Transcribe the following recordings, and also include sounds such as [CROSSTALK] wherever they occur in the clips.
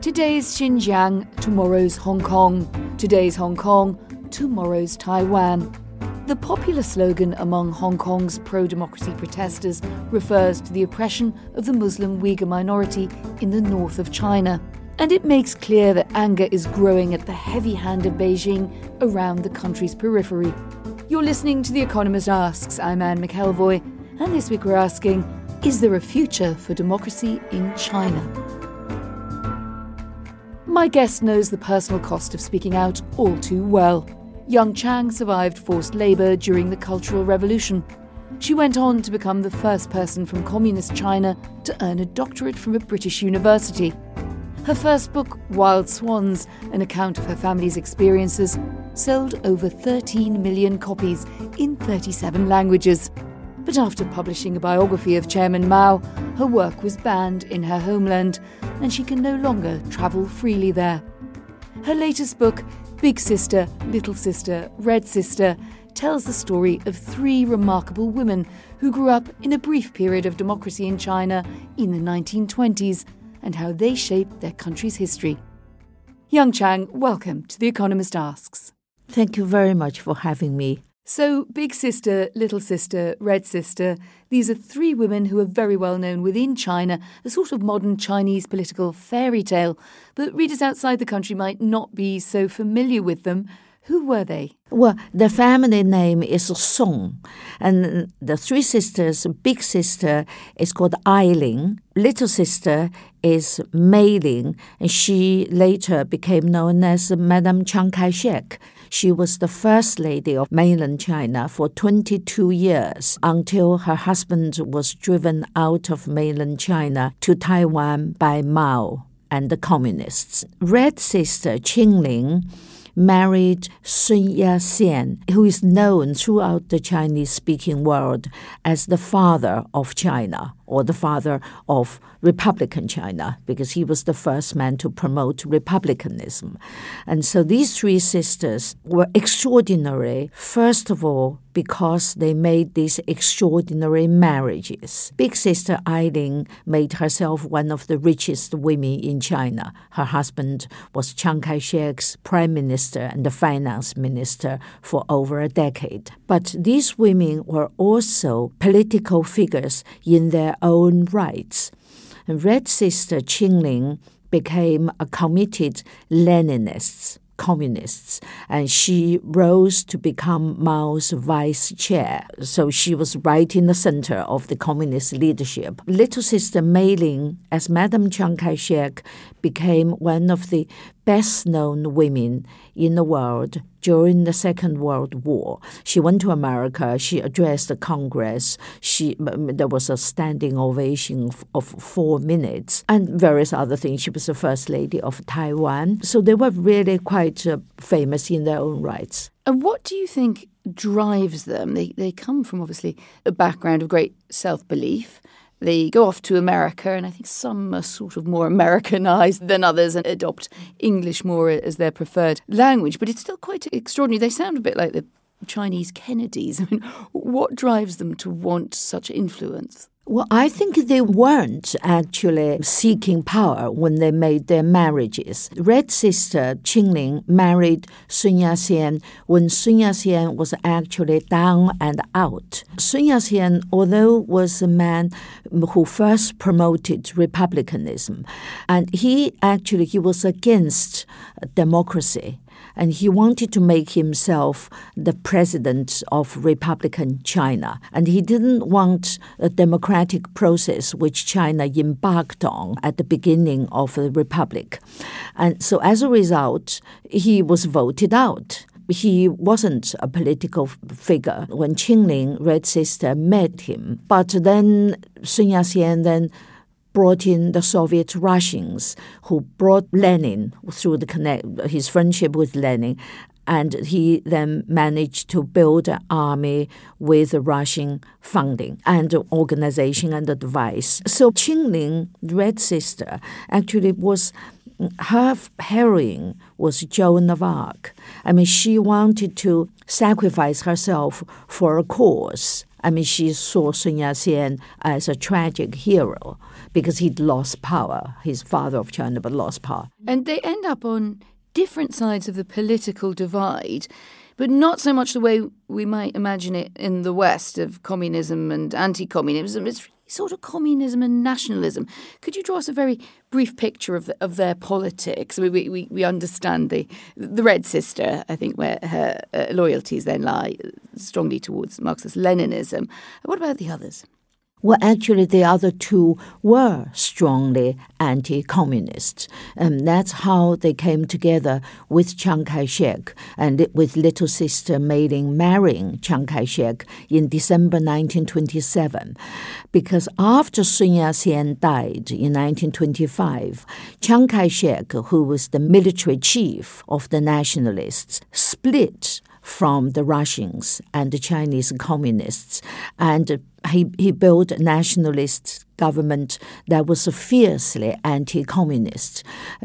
Today's Xinjiang, tomorrow's Hong Kong. Today's Hong Kong, tomorrow's Taiwan. The popular slogan among Hong Kong's pro democracy protesters refers to the oppression of the Muslim Uyghur minority in the north of China. And it makes clear that anger is growing at the heavy hand of Beijing around the country's periphery. You're listening to The Economist Asks. I'm Anne McElvoy, and this week we're asking Is there a future for democracy in China? My guest knows the personal cost of speaking out all too well. Jung Chang survived forced labour during the Cultural Revolution. She went on to become the first person from Communist China to earn a doctorate from a British university. Her first book, Wild Swans, an account of her family's experiences, sold over 13 million copies in 37 languages. But after publishing a biography of Chairman Mao, her work was banned in her homeland, and she can no longer travel freely there. Her latest book, Big Sister, Little Sister, Red Sister, tells the story of three remarkable women who grew up in a brief period of democracy in China in the 1920s and how they shaped their country's history. Jung Chang, welcome to The Economist Asks. Thank you very much for having me. So, Big Sister, Little Sister, Red Sister, these are three women who are very well known within China, a sort of modern Chinese political fairy tale, but readers outside the country might not be so familiar with them. Who were they? Well, the family name is Song, and the three sisters, big sister is called Ailing, little sister is Mei Ling, and she later became known as Madame Chiang Kai shek. She was the first lady of mainland China for 22 years until her husband was driven out of mainland China to Taiwan by Mao and the communists. Red sister Qing Ling married Sun Yat-sen, who is known throughout the Chinese-speaking world as the father of China or the father of Republican China, because he was the first man to promote republicanism. And so these three sisters were extraordinary, first of all, because they made these extraordinary marriages. Big sister Ailing made herself one of the richest women in China. Her husband was Chiang Kai shek's prime minister and the finance minister for over a decade. But these women were also political figures in their own rights. Red Sister Qingling became a committed Leninist communists, and she rose to become Mao's vice chair. So she was right in the center of the communist leadership. Little sister Mei Ling, as Madame Chiang Kai shek, became one of the best known women in the world during the Second World War. She went to America, she addressed the Congress, she, there was a standing ovation of four minutes, and various other things. She was the First Lady of Taiwan. So they were really quite uh, famous in their own rights. And what do you think drives them? They, they come from obviously a background of great self belief. They go off to America, and I think some are sort of more [LAUGHS] Americanized than others and adopt English more as their preferred language. But it's still quite extraordinary. They sound a bit like the Chinese Kennedys. [LAUGHS] I mean, what drives them to want such influence? Well, I think they weren't actually seeking power when they made their marriages. Red sister Qingling married Sun Yat-sen when Sun Yat-sen was actually down and out. Sun Yat-sen, although was a man who first promoted republicanism, and he actually he was against democracy and he wanted to make himself the president of Republican China. And he didn't want a democratic process which China embarked on at the beginning of the republic. And so as a result, he was voted out he wasn't a political figure when Qingling, Red Sister, met him. But then Sun Yat-sen then brought in the Soviet Russians, who brought Lenin through the connect, his friendship with Lenin, and he then managed to build an army with Russian funding and organization and advice. So Qingling, Red Sister, actually was her heroine was Joan of Arc. I mean, she wanted to sacrifice herself for a cause. I mean, she saw Sun Yat-sen as a tragic hero because he'd lost power. His father of China, but lost power. And they end up on different sides of the political divide, but not so much the way we might imagine it in the West of communism and anti communism. It's sort of communism and nationalism. Could you draw us a very brief picture of, the, of their politics? We, we, we understand the, the Red Sister, I think, where her uh, loyalties then lie strongly towards Marxist Leninism. What about the others? Well, actually, the other two were strongly anti communist. And um, that's how they came together with Chiang Kai shek and with little sister Mei Ling marrying Chiang Kai shek in December 1927. Because after Sun Yat sen died in 1925, Chiang Kai shek, who was the military chief of the nationalists, split from the Russians and the Chinese communists. And he, he built a nationalist government that was fiercely anti communist.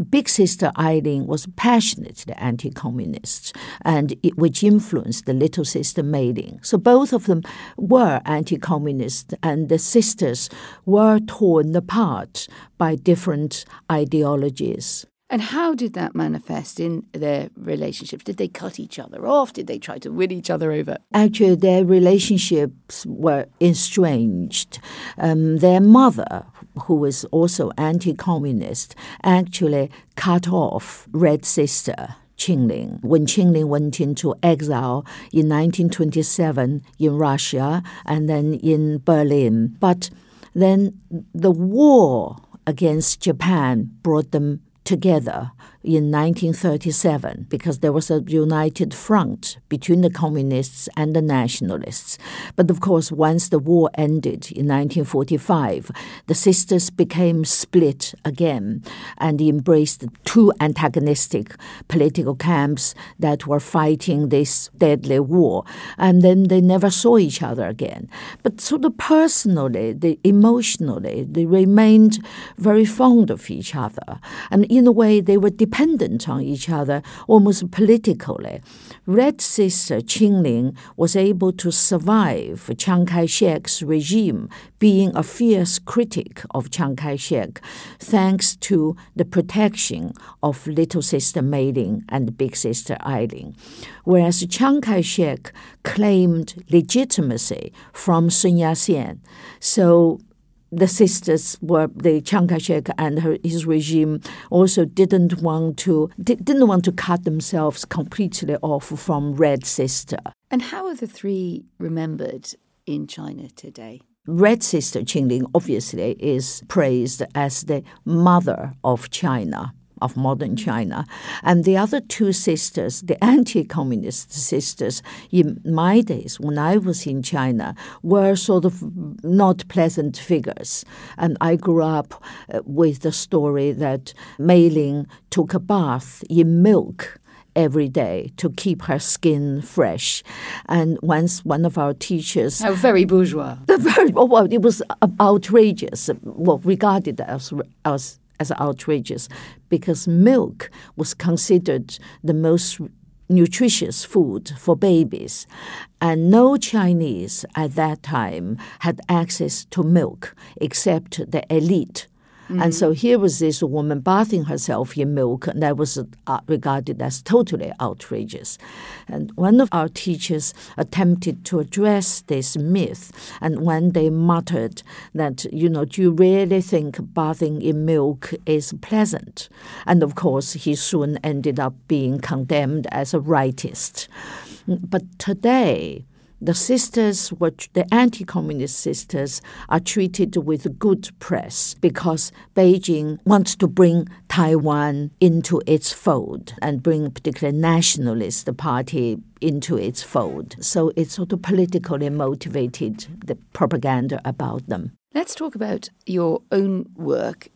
Big Sister Ailing was passionately anti communist, and it, which influenced the little sister Mei Ling. So both of them were anti communist, and the sisters were torn apart by different ideologies. And how did that manifest in their relationships? Did they cut each other off? Did they try to win each other over? Actually, their relationships were estranged. Um, their mother, who was also anti communist, actually cut off Red Sister. Qingling. When Qingling went into exile in 1927 in Russia and then in Berlin. But then the war against Japan brought them together in 1937 because there was a united front between the communists and the nationalists. But of course, once the war ended in 1945, the sisters became split again and embraced two antagonistic political camps that were fighting this deadly war. And then they never saw each other again. But sort of personally, the, emotionally, they remained very fond of each other. And in a way, they were dependent on each other almost politically. Red Sister Qingling was able to survive Chiang Kai shek's regime, being a fierce critic of Chiang Kai shek, thanks to the protection of little sister Mei Ling and big sister Ailing. Whereas Chiang Kai shek claimed legitimacy from Sun Yat sen. So the sisters were the Chiang Kai-shek and her, his regime also didn't want to didn't want to cut themselves completely off from Red Sister. And how are the three remembered in China today? Red Sister Qingling obviously is praised as the mother of China of modern China. And the other two sisters, the anti communist sisters, in my days when I was in China, were sort of not pleasant figures. And I grew up uh, with the story that Mei Ling took a bath in milk every day to keep her skin fresh. And once one of our teachers. How very bourgeois. [LAUGHS] Very, well, it was outrageous, well, regarded as, as as outrageous because milk was considered the most nutritious food for babies. And no Chinese at that time had access to milk except the elite Mm-hmm. And so here was this woman bathing herself in milk, and that was uh, regarded as totally outrageous. And one of our teachers attempted to address this myth, and when they muttered that, you know, do you really think bathing in milk is pleasant? And of course, he soon ended up being condemned as a rightist. But today, the sisters, the anti-communist sisters, are treated with good press because Beijing wants to bring Taiwan into its fold and bring particularly nationalist party into its fold. So it's sort of politically motivated the propaganda about them. Let's talk about your own work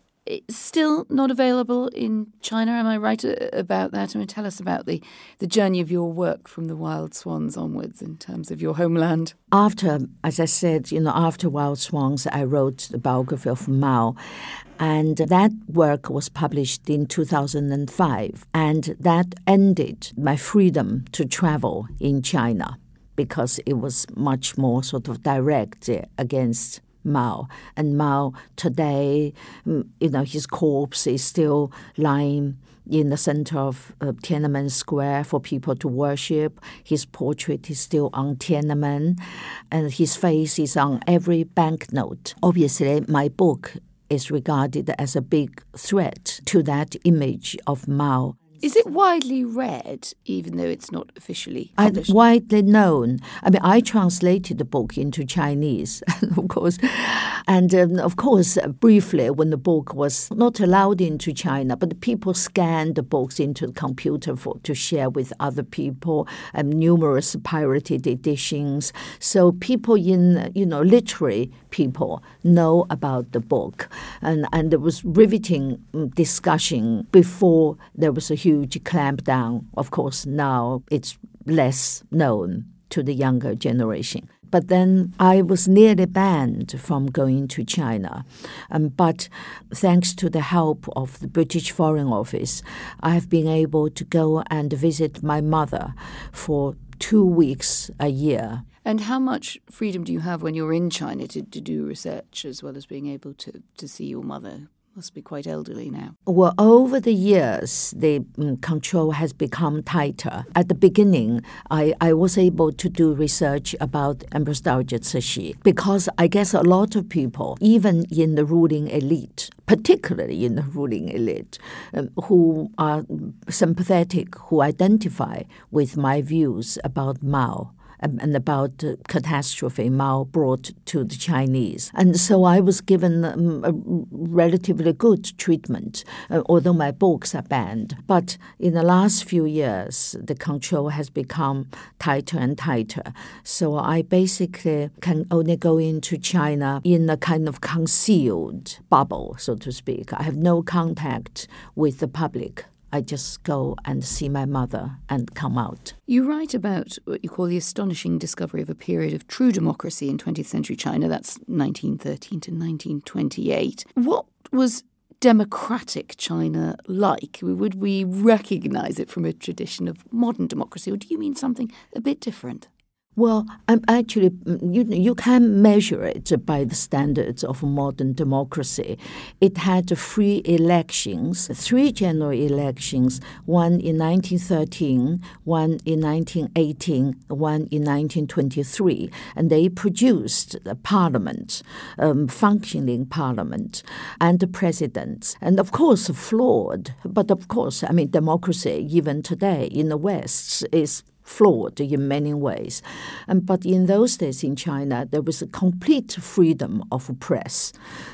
still not available in China. Am I right uh, about that? I mean, tell us about the, the journey of your work from the Wild Swans onwards in terms of your homeland. After, as I said, you know, after Wild Swans, I wrote the biography of Mao. And that work was published in 2005. And that ended my freedom to travel in China because it was much more sort of direct against Mao. And Mao today, mm, you know, his corpse is still lying in the center of uh, Tiananmen Square for people to worship. His portrait is still on Tiananmen, and his face is on every banknote. Obviously, my book is regarded as a big threat to that image of Mao. Is it widely read, even though it's not officially published? widely known. I mean, I translated the book into Chinese, [LAUGHS] of course, and um, of course, uh, briefly when the book was not allowed into China, but people scanned the books into the computer for to share with other people, and numerous pirated editions. So people in you know literary people know about the book, and and there was riveting mm, discussion before there was a huge clampdown. Of course, now it's less known to the younger generation. But then I was nearly banned from going to China. Um, but thanks to the help of the British Foreign Office, I have been able to go and visit my mother for two weeks a year. And how much freedom do you have when you're in China to, to do research as well as being able to, to see your mother must be quite elderly now. Well, over the years, the um, control has become tighter. At the beginning, I, I was able to do research about Empress Dowager Cixi because I guess a lot of people, even in the ruling elite, particularly in the ruling elite, um, who are sympathetic, who identify with my views about Mao, and about the catastrophe Mao brought to the Chinese. And so I was given um, a relatively good treatment, uh, although my books are banned. But in the last few years, the control has become tighter and tighter. So I basically can only go into China in a kind of concealed bubble, so to speak. I have no contact with the public. I just go and see my mother and come out. You write about what you call the astonishing discovery of a period of true democracy in 20th century China. That's 1913 to 1928. What was democratic China like? Would we recognize it from a tradition of modern democracy, or do you mean something a bit different? Well, I'm actually, mm, you, you can measure it by the standards of modern democracy. It had free elections, three general elections, one in 1913, one in 1918, one in 1923, and they produced a parliament, um, functioning parliament, and the president. And of course, flawed, but of course, I mean, democracy, even today in the West, is flawed in many ways. Um, but in those days in China, there was a complete freedom of press,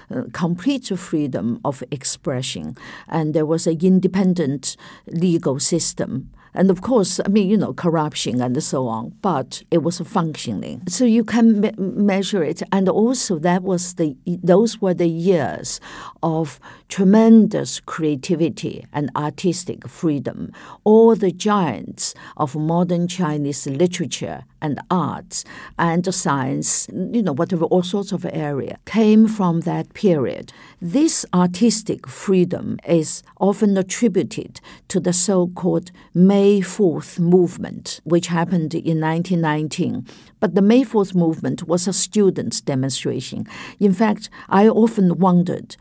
uh, complete freedom of expression, and there was an independent legal system. And of course, I mean, you know, corruption and so on, but it was functioning. So you can me- measure it. And also, that was the those were the years of tremendous creativity and artistic freedom. All the giants of modern Chinese literature and arts and science, you know, whatever, all sorts of area came from that period. This artistic freedom is often attributed to the so-called May 4th movement, which happened in 1919. But the May 4th movement was a students' demonstration. In fact, I often wondered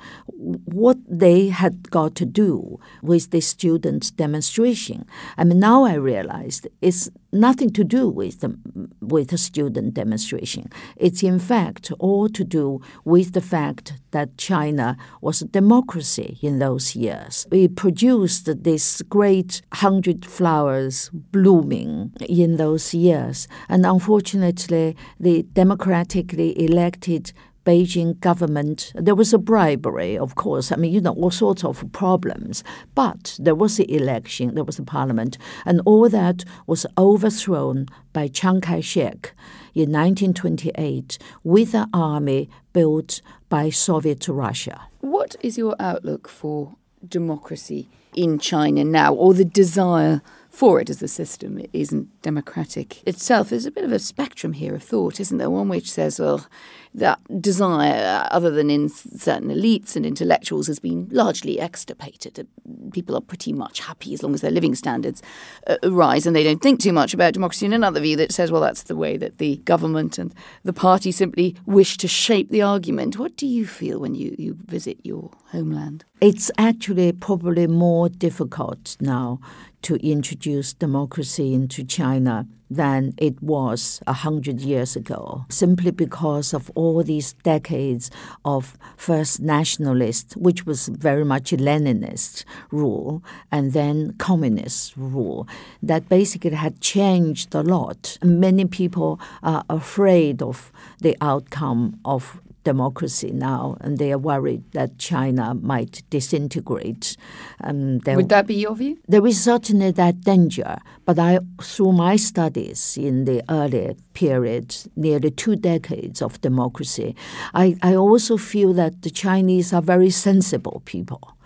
what they had got to do with the students' demonstration. I mean, now I realized it's nothing to do with the, with the student demonstration. It's in fact all to do with the fact that China was a democracy in those years. We produced this great hundred flowers blooming in those years. And unfortunately, the democratically elected Beijing government, there was a bribery, of course. I mean, you know, all sorts of problems. But there was the election, there was the parliament, and all that was overthrown by Chiang Kai shek in 1928 with an army built by Soviet Russia. What is your outlook for democracy in China now, or the desire? For it as the system isn't democratic itself. There's a bit of a spectrum here of thought, isn't there? One which says, well, that desire, other than in certain elites and intellectuals, has been largely extirpated. People are pretty much happy as long as their living standards uh, rise and they don't think too much about democracy. And another view that says, well, that's the way that the government and the party simply wish to shape the argument. What do you feel when you, you visit your homeland? It's actually probably more difficult now to introduce democracy into China than it was a hundred years ago, simply because of all these decades of first nationalist, which was very much Leninist rule, and then communist rule, that basically had changed a lot. Many people are afraid of the outcome of democracy now, and they are worried that China might disintegrate. Um, Would that be your view? There is certainly that danger, but I, through my studies in the early period, nearly two decades of democracy, I, I also feel that the Chinese are very sensible people.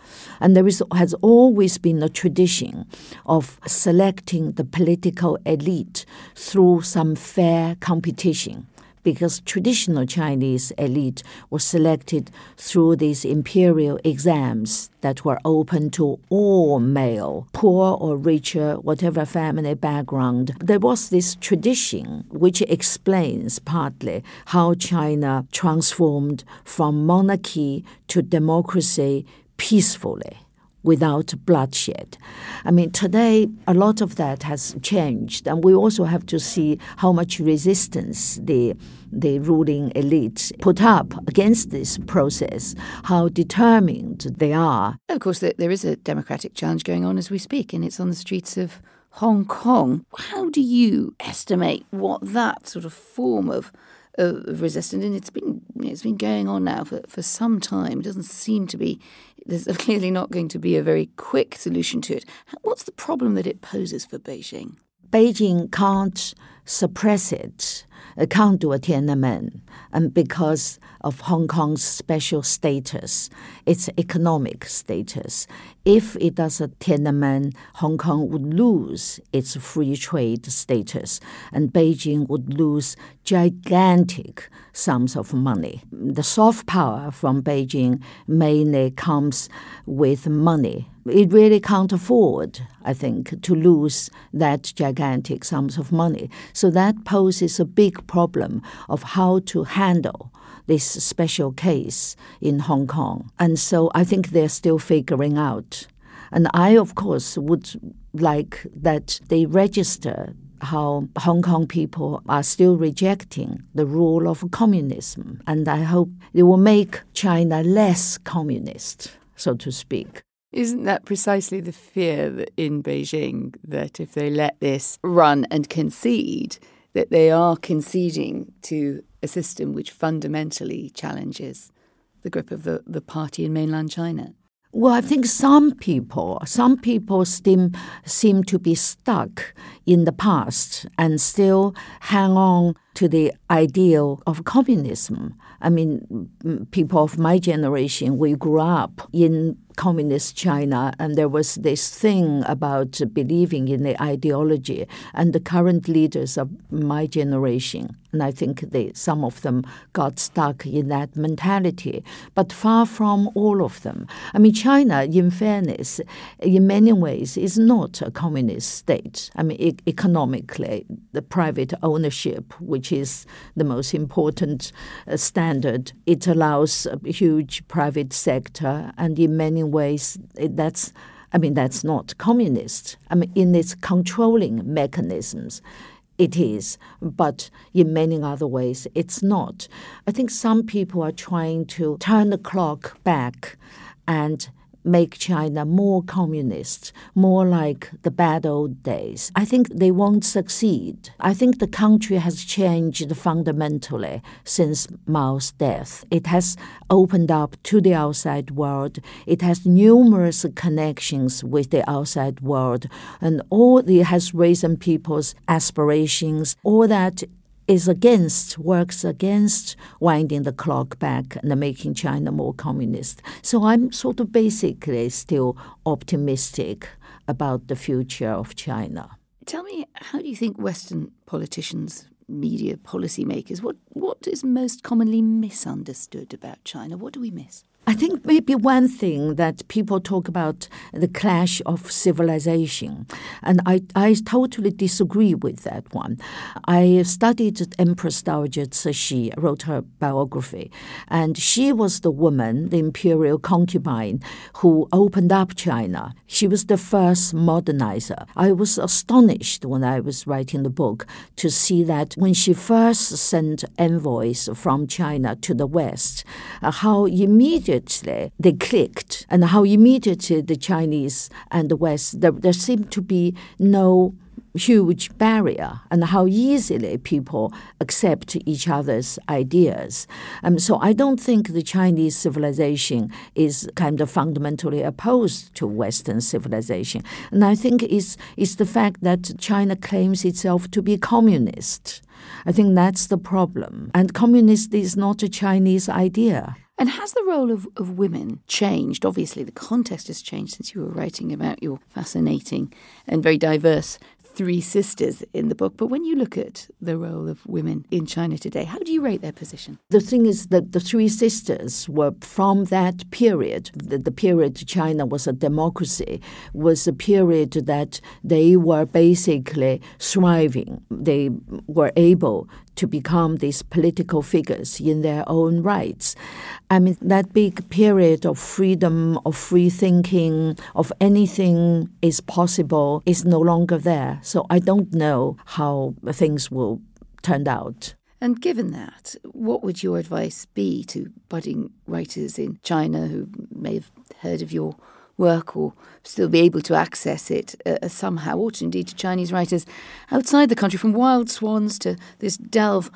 And there is, has always been a tradition of selecting the political elite through some fair competition because traditional Chinese elite was selected through these imperial exams that were open to all male, poor or richer, whatever family background. There was this tradition which explains partly how China transformed from monarchy to democracy peacefully without bloodshed. I mean, today a lot of that has changed, and we also have to see how much resistance the the ruling elite put up against this process, how determined they are. Of course, there is a democratic challenge going on as we speak, and it's on the streets of Hong Kong. How do you estimate what that sort of form of of resistance, and it's been it's been going on now for, for some time. It doesn't seem to be there's [LAUGHS] clearly not going to be a very quick solution to it. What's the problem that it poses for Beijing? Beijing can't suppress it can't do a Tiananmen, and because of Hong Kong's special status, its economic status. If it does a Tiananmen, Hong Kong would lose its free trade status, and Beijing would lose gigantic sums of money. The soft power from Beijing mainly comes with money. It really can't afford, I think, to lose that gigantic sums of money. So that poses a big problem of how to handle this special case in Hong Kong. And so I think they're still figuring out. And I, of course, would like that they register how Hong Kong people are still rejecting the rule of communism. And I hope it will make China less communist, so to speak. Isn't that precisely the fear in Beijing that if they let this run and concede, that they are conceding to a system which fundamentally challenges the grip of the, the party in mainland China? Well, I think some people, some people seem, seem to be stuck in the past and still hang on to the ideal of communism. I mean, people of my generation, we grew up in communist China, and there was this thing about believing in the ideology. And the current leaders of my generation and I think they, some of them got stuck in that mentality, but far from all of them. I mean, China, in fairness, in many ways, is not a communist state. I mean, e- economically, the private ownership, which is the most important uh, standard, it allows a huge private sector, and in many ways, it, that's I mean, that's not communist. I mean, in its controlling mechanisms, it is, but in many other ways, it's not. I think some people are trying to turn the clock back and make China more communist, more like the bad old days. I think they won't succeed. I think the country has changed fundamentally since Mao's death. It has opened up to the outside world. It has numerous connections with the outside world, and all it has risen people's aspirations. All that is against, works against winding the clock back and making China more communist. So I'm sort of basically still optimistic about the future of China. Tell me, how do you think Western politicians, media, policymakers, what, what is most commonly misunderstood about China? What do we miss? I think maybe one thing that people talk about the clash of civilization, and I, I totally disagree with that one. I studied Empress Dowager Cixi, wrote her biography, and she was the woman, the imperial concubine, who opened up China. She was the first modernizer. I was astonished when I was writing the book to see that when she first sent envoys from China to the West, uh, how immediately immediately they clicked, and how immediately the Chinese and the West, there, there seemed to be no huge barrier and how easily people accept each other's ideas. Um, so I don't think the Chinese civilization is kind of fundamentally opposed to Western civilization. And I think it's, it's the fact that China claims itself to be communist. I think that's the problem. And communist is not a Chinese idea. And has the role of, of women changed? Obviously, the context has changed since you were writing about your fascinating and very diverse three sisters in the book. But when you look at the role of women in China today, how do you rate their position? The thing is that the three sisters were from that period. The, the period China was a democracy was a period that they were basically thriving. They were able to become these political figures in their own rights. I mean, that big period of freedom, of free thinking, of anything is possible is no longer there. So I don't know how things will turn out. And given that, what would your advice be to budding writers in China who may have heard of your work or still be able to access it uh, somehow, or indeed to Chinese writers outside the country, from Wild Swans to this delve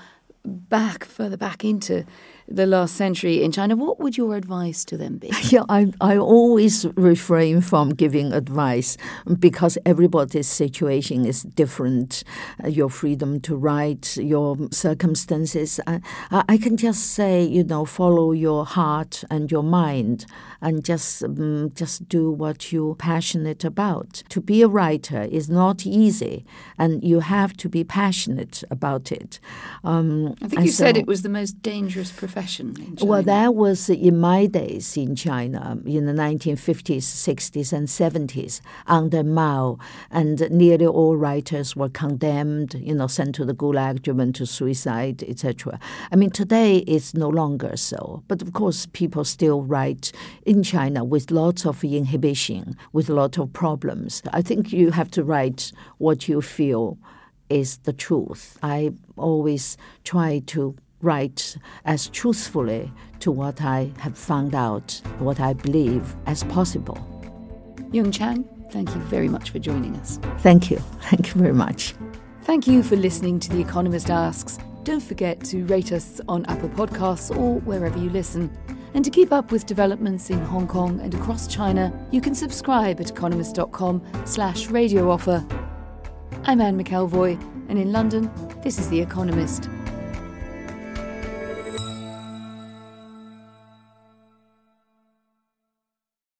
back, further back into the last century in China, what would your advice to them be? [LAUGHS] Yeah, I, I always refrain from giving advice because everybody's situation is different. Uh, your freedom to write, your circumstances. I, I can just say, you know, follow your heart and your mind and just um, just do what you're passionate about. To be a writer is not easy, and you have to be passionate about it. Um, I think you so, said it was the most dangerous profession. Well, that was in my days in China in the 1950s, 60s, and 70s under Mao, and nearly all writers were condemned, you know, sent to the Gulag, driven to suicide, etc. I mean, today it's no longer so, but of course, people still write in China with lots of inhibition, with a lot of problems. I think you have to write what you feel is the truth. I always try to write as truthfully to what I have found out, what I believe, as possible. Jung Chang, thank you very much for joining us. Thank you. [LAUGHS] Thank you very much. Thank you for listening to The Economist Asks. Don't forget to rate us on Apple Podcasts or wherever you listen. And to keep up with developments in Hong Kong and across China, you can subscribe at economist.com slash radio offer. I'm Anne McElvoy, and in London, this is The Economist.